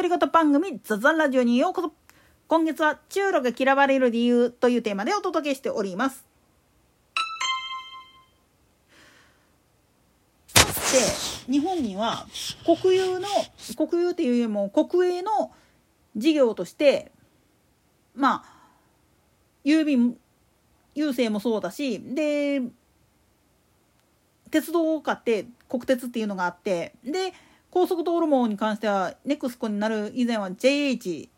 独り言番組ザザンラジオにようこそ。今月は中路が嫌われる理由というテーマでお届けしております。そして日本には国有の国有っていうよりも国営の事業としてまあ郵便郵政もそうだしで鉄道を買って国鉄っていうのがあってで高速道路網に関してはネクスコになる以前は JH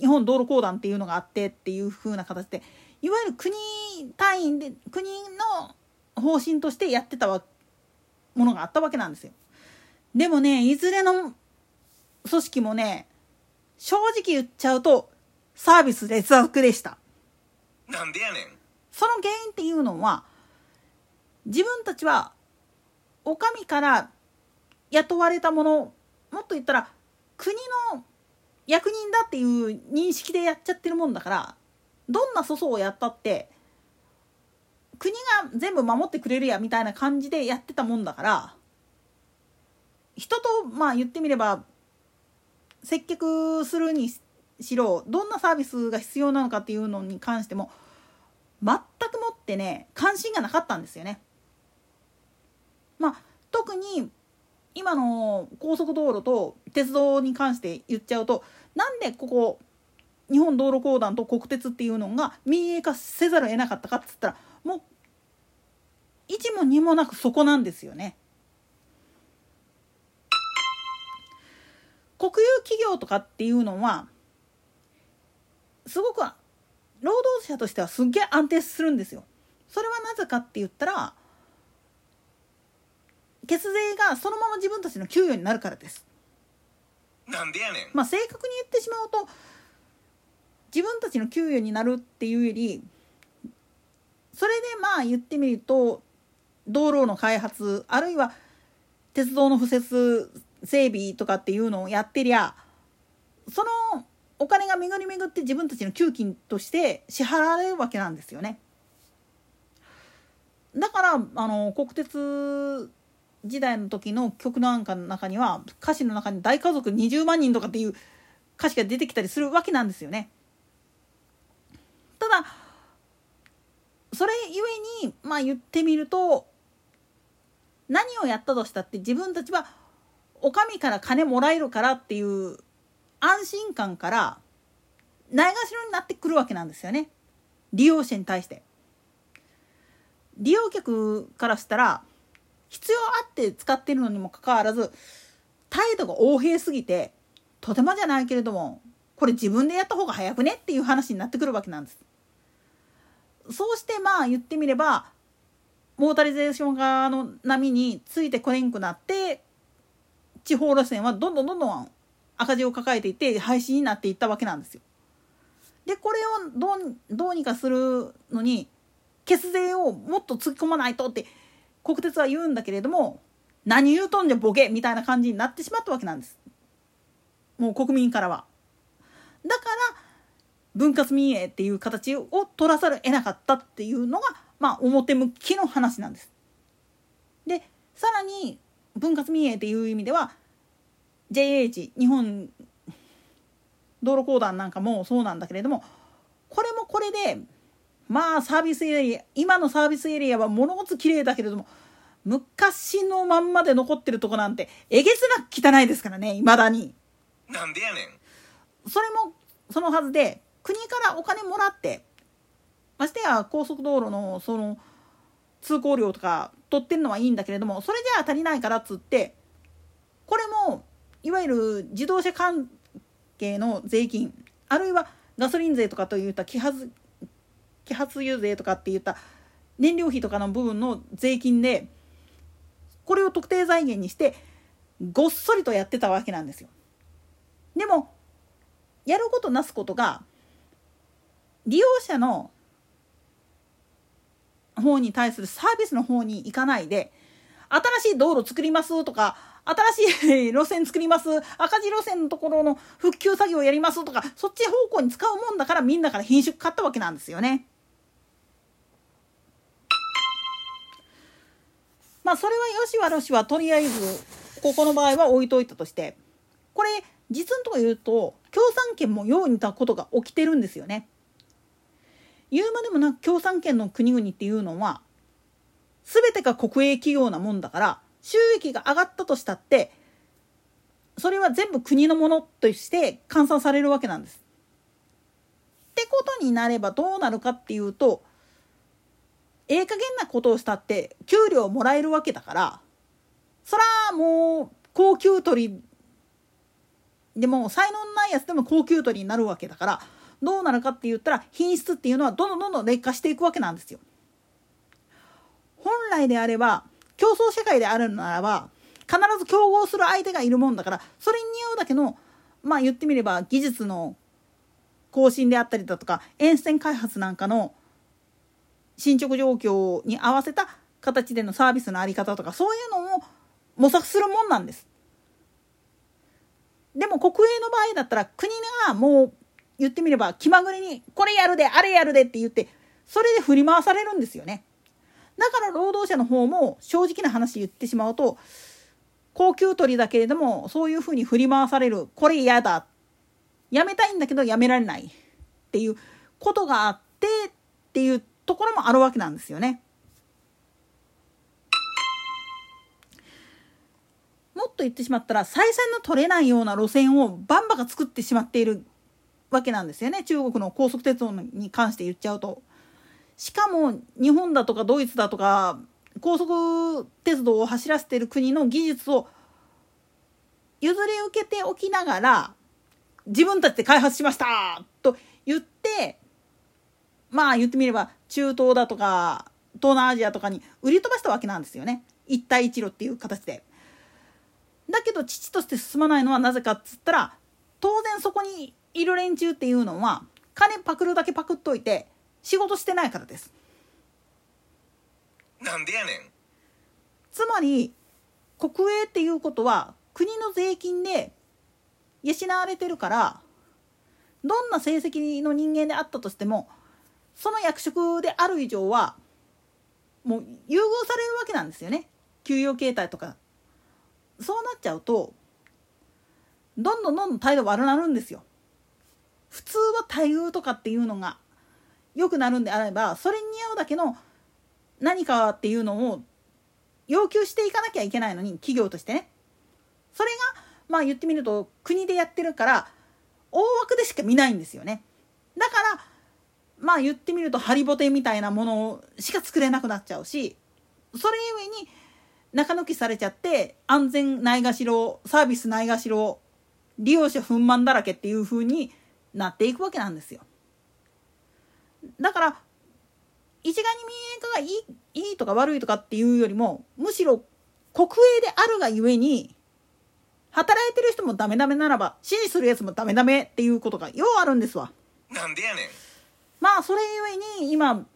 日本道路公団っていうのがあってっていう風な形でいわゆる国単位で国の方針としてやってたものがあったわけなんですよ。でもねいずれの組織もね正直言っちゃうとサービス劣悪でした。なんでやねん。その原因っていうのは自分たちはお上から雇われたものもっと言ったら国の役人だっていう認識でやっちゃってるもんだからどんな粗相をやったって国が全部守ってくれるやみたいな感じでやってたもんだから人とまあ言ってみれば接客するにしろどんなサービスが必要なのかっていうのに関しても全くもってね関心がなかったんですよね。まあ特に今の高速道路と鉄道に関して言っちゃうとなんでここ日本道路公団と国鉄っていうのが民営化せざるを得なかったかっつったらもう一も二もなくそこなんですよね。国有企業とかっていうのはすごく労働者としてはすっげえ安定するんですよ。それはなぜかって言ったら血税がそのまま自分たちの給与になるからです。なんでやねん。まあ正確に言ってしまうと自分たちの給与になるっていうよりそれでまあ言ってみると道路の開発あるいは鉄道の敷設整備とかっていうのをやってりゃそのお金が巡り巡って自分たちの給金として支払われるわけなんですよね。だからあの国鉄時代の時の曲なんかの中には歌詞の中に大家族20万人とかっていう歌詞が出てきたりするわけなんですよね。ただそれゆえにまあ言ってみると何をやったとしたって自分たちはお上から金もらえるからっていう安心感からないがしろになってくるわけなんですよね利用者に対して。利用客からしたら必要あって使ってるのにもかかわらず態度が横平すぎてとてもじゃないけれどもこれ自分でやった方が早くねっていう話になってくるわけなんです。そうしてまあ言ってみればモータリゼーション側の波についてこれんくなって地方路線はどんどんどんどん赤字を抱えていて廃止になっていったわけなんですよ。でこれをどうどうにかするのに血税をもっと突っ込まないとって国鉄は言うんだけれども何言うとんじゃボケみたいな感じになってしまったわけなんですもう国民からは。だから分割民営っていう形を取らざるを得なかったっていうのがまあ表向きの話なんです。でさらに分割民営っていう意味では JH 日本道路公団なんかもそうなんだけれどもこれもこれでまあサービスエリア今のサービスエリアは物事綺麗だけれども昔のまんまで残ってるとこなんてえげつなく汚いですからねいまだに。なんでやねん。それもそのはずで国からお金もらってましてや高速道路のその通行料とか取ってるのはいいんだけれどもそれじゃあ足りないからっつってこれもいわゆる自動車関係の税金あるいはガソリン税とかといった揮発揮発油税とかって言った燃料費とかの部分の税金でこれを特定財源にしてごっそりとやってたわけなんですよ。でもやることなすことが利用者の方に対するサービスの方に行かないで新しい道路作りますとか新しい路線作ります赤字路線のところの復旧作業やりますとかそっち方向に使うもんだからみんなから品種買ったわけなんですよね。まあそれはよしはよしはとりあえずここの場合は置いといたとしてこれ実のところ言うと共産権もよう似たことが起きてるんですよね。言うまでもなく共産権の国々っていうのは全てが国営企業なもんだから収益が上がったとしたってそれは全部国のものとして換算されるわけなんです。ってことになればどうなるかっていうとええ加減なことをしたって給料もらえるわけだからそらもう高級取りでも才能ないやつでも高級取りになるわけだからどうなるかって言ったら品質っていうのはどんどんどんどん劣化していくわけなんですよ。本来であれば競争社会であるならば必ず競合する相手がいるもんだからそれに似合うだけのまあ言ってみれば技術の更新であったりだとか沿線開発なんかの進捗状況に合わせた形でのサービスの在り方とかそういうのを模索するもんなんです。でも国営の場合だったら国がもう言ってみれば気まぐれにこれやるであれやるでって言ってそれで振り回されるんですよね。だから労働者の方も正直な話言ってしまうと高級取りだけれどもそういうふうに振り回されるこれ嫌だやめたいんだけどやめられないっていうことがあってっていうところもあるわけなんですよね。もっと言ってしまったら採算の取れないような路線をバンバが作ってしまっているわけなんですよね中国の高速鉄道に関して言っちゃうと。しかも日本だとかドイツだとか高速鉄道を走らせている国の技術を譲り受けておきながら自分たちで開発しましたまあ言ってみれば中東だとか東南アジアとかに売り飛ばしたわけなんですよね一帯一路っていう形で。だけど父として進まないのはなぜかっつったら当然そこにいる連中っていうのは金パクるだけパクっといて仕事してないからです。なんでやねんつまり国営っていうことは国の税金で養われてるからどんな成績の人間であったとしてもその役職である以上はもう優遇されるわけなんですよね。給与形態とか。そうなっちゃうとどんどんどんどん態度悪なるんですよ。普通は待遇とかっていうのが良くなるんであればそれに合うだけの何かっていうのを要求していかなきゃいけないのに企業としてね。それがまあ言ってみると国でやってるから大枠でしか見ないんですよね。だからまあ言ってみるとハリボテみたいなものしか作れなくなっちゃうしそれゆえに中抜きされちゃって安全ないがしろサービスないがしろ利用者憤満だらけっていう風になっていくわけなんですよ。だから一概に民営化がいいいいとか悪いとかっていうよりもむしろ国営であるがゆえに働いてる人もダメダメならば支持するやつもダメダメっていうことがようあるんですわ。なんでやねんまあそれゆえに今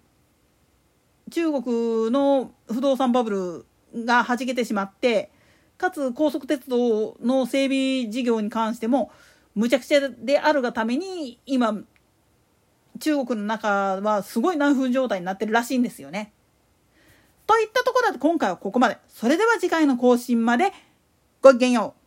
中国の不動産バブルがはじけてしまってかつ高速鉄道の整備事業に関してもむちゃくちゃであるがために今中国の中はすごい内紛状態になってるらしいんですよね。といったところで今回はここまで。それでは次回の更新までごきげんよう。